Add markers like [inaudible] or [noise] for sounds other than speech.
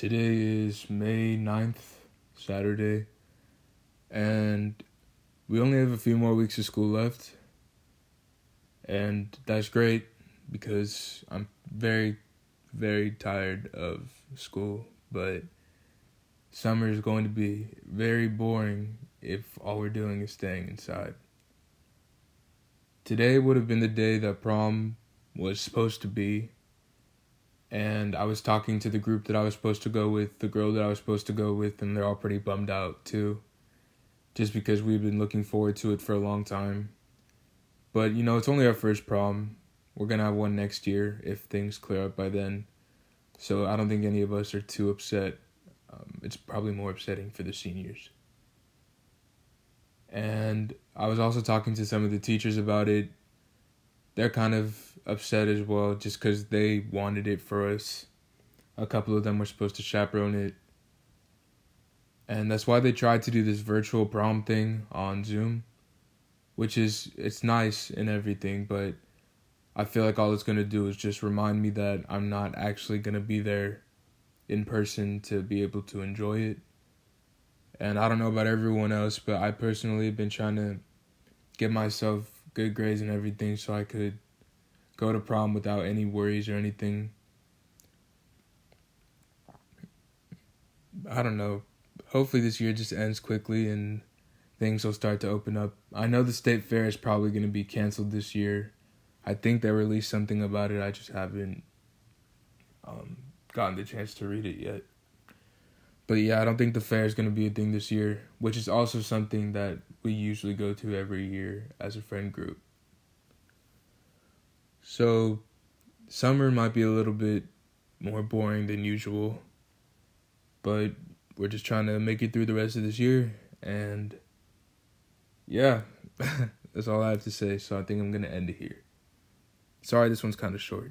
Today is May 9th, Saturday, and we only have a few more weeks of school left. And that's great because I'm very, very tired of school, but summer is going to be very boring if all we're doing is staying inside. Today would have been the day that prom was supposed to be and I was talking to the group that I was supposed to go with, the girl that I was supposed to go with, and they're all pretty bummed out too. Just because we've been looking forward to it for a long time. But you know, it's only our first prom. We're gonna have one next year if things clear up by then. So I don't think any of us are too upset. Um, it's probably more upsetting for the seniors. And I was also talking to some of the teachers about it. They're kind of upset as well just because they wanted it for us. A couple of them were supposed to chaperone it. And that's why they tried to do this virtual prom thing on Zoom, which is it's nice and everything, but I feel like all it's going to do is just remind me that I'm not actually going to be there in person to be able to enjoy it. And I don't know about everyone else, but I personally have been trying to get myself good grades and everything so I could go to prom without any worries or anything. I don't know. Hopefully this year just ends quickly and things will start to open up. I know the state fair is probably going to be canceled this year. I think they released something about it. I just haven't um, gotten the chance to read it yet. But yeah, I don't think the fair is going to be a thing this year, which is also something that we usually go to every year as a friend group. So, summer might be a little bit more boring than usual, but we're just trying to make it through the rest of this year. And yeah, [laughs] that's all I have to say. So, I think I'm going to end it here. Sorry, this one's kind of short.